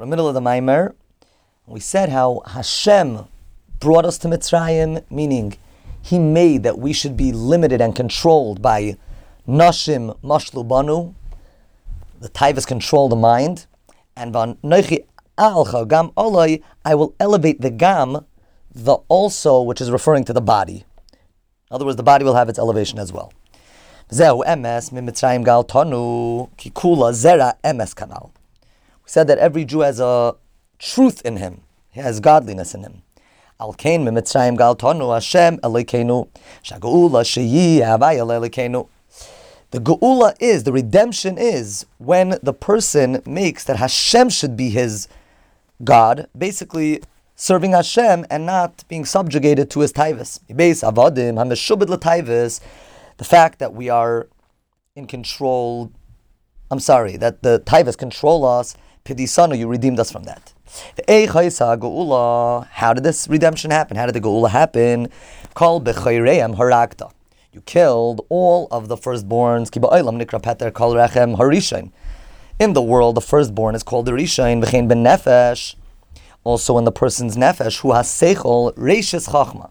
We're in the middle of the Maimer. We said how Hashem brought us to Mitzrayim, meaning He made that we should be limited and controlled by Nashim Mashlu Banu. The Taivas control the mind. And Van Noichi Alcha Gam Oloi, I will elevate the Gam, the also, which is referring to the body. In other words, the body will have its elevation as well. Zeu emes mimitzrayim gal tonu kikula zera emes kanal. Said that every Jew has a truth in him. He has godliness in him. Al kain Hashem sheyi. The geula is the redemption is when the person makes that Hashem should be his God, basically serving Hashem and not being subjugated to his taivas. The fact that we are in control, I'm sorry, that the taivas control us, pidisanu, you redeemed us from that. How did this redemption happen? How did the geula happen? Called bechayreim harakta. You killed all of the firstborns. In the world, the firstborn is called the Rishain, v'chein ben nefesh. Also in the person's nefesh, who has seichel, reishes chachma.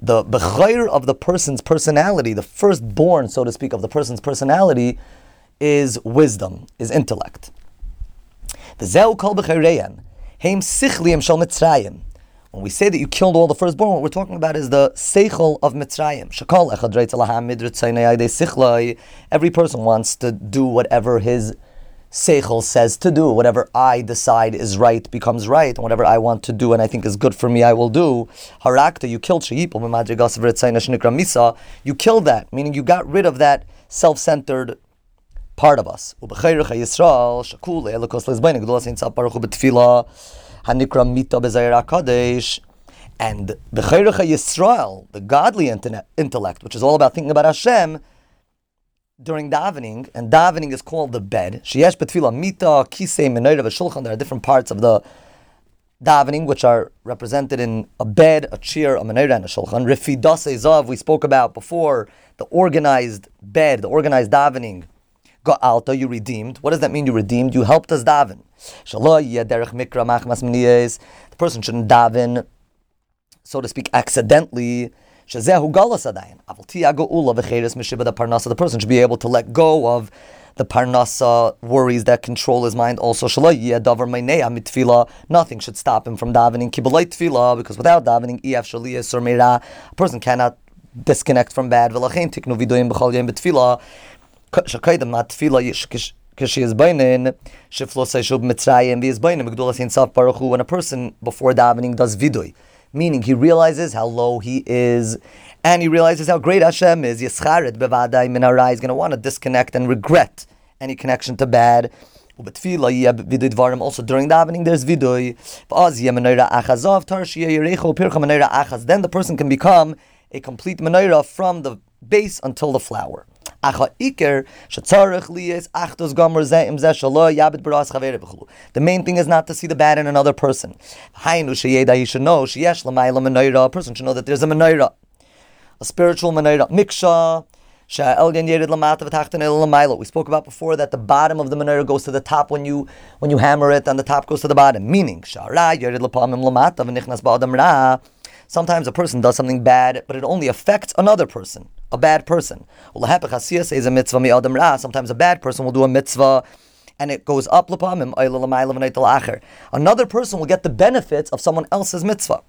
The bechayr of the person's personality, the firstborn, so to speak, of the person's personality, is wisdom, is intellect. The mitzrayim. When we say that you killed all the firstborn, what we're talking about is the seichel of Mitzrayim. Every person wants to do whatever his Seichel says to do. Whatever I decide is right becomes right, and whatever I want to do and I think is good for me, I will do. Harakta, you killed. You killed that, meaning you got rid of that self-centered part of us. And the Yisrael, the godly intellect, which is all about thinking about Hashem, during davening, and davening is called the bed. Sheyesh betfila mita, kisei, menorah, v'shulchan. There are different parts of the davening which are represented in a bed, a chair, a menorah, and a shulchan. Rifidase zav, we spoke about before, the organized bed, the organized davening. Got alta, you redeemed. What does that mean? You redeemed. You helped us daven. The person shouldn't daven, so to speak, accidentally the person should be able to let go of the parnasa worries that control his mind. Also, nothing should stop him from davening because without davening, a person cannot disconnect from bad. When a person before davening does vidui, meaning he realizes how low he is, and he realizes how great Hashem is. Yischaret bevadai minara is going to want to disconnect and regret any connection to bad. Also during davening, there's vidui. Then the person can become a complete menorah from the base until the flower. The main thing is not to see the bad in another person. He should know, a person should know that there's a menorah, a spiritual menorah. Miksha. We spoke about before that the bottom of the menorah goes to the top when you when you hammer it, and the top goes to the bottom. Meaning, sometimes a person does something bad, but it only affects another person a bad person. Sometimes a bad person will do a mitzvah and it goes up Another person will get the benefits of someone else's mitzvah.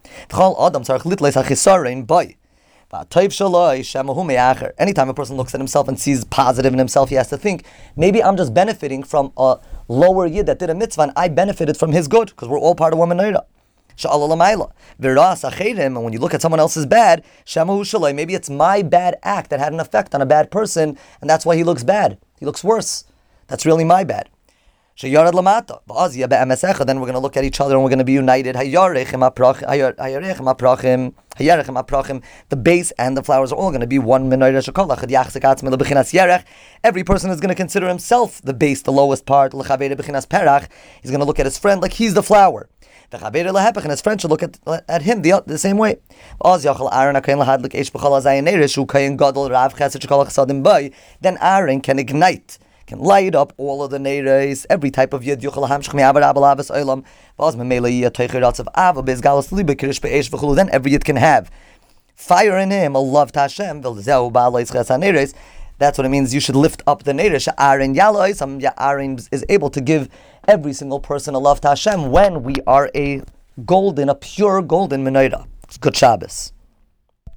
Anytime a person looks at himself and sees positive in himself, he has to think, maybe I'm just benefiting from a lower yid that did a mitzvah and I benefited from his good, because we're all part of one menorah. And when you look at someone else's bad, maybe it's my bad act that had an effect on a bad person, and that's why he looks bad. He looks worse. That's really my bad. Then we're going to look at each other and we're going to be united. The base and the flowers are all going to be one Every person is going to consider himself the base, the lowest part. He's going to look at his friend like he's the flower. And his friend should look at, at him the, the same way. Then Aaron can ignite can light up all of the neiros, every type of yid. Then every yid can have fire in him, a love to Hashem. That's what it means. You should lift up the neiros. Aaron. Um, Aaron is able to give every single person a love to Hashem when we are a golden, a pure golden menorah. Good Shabbos.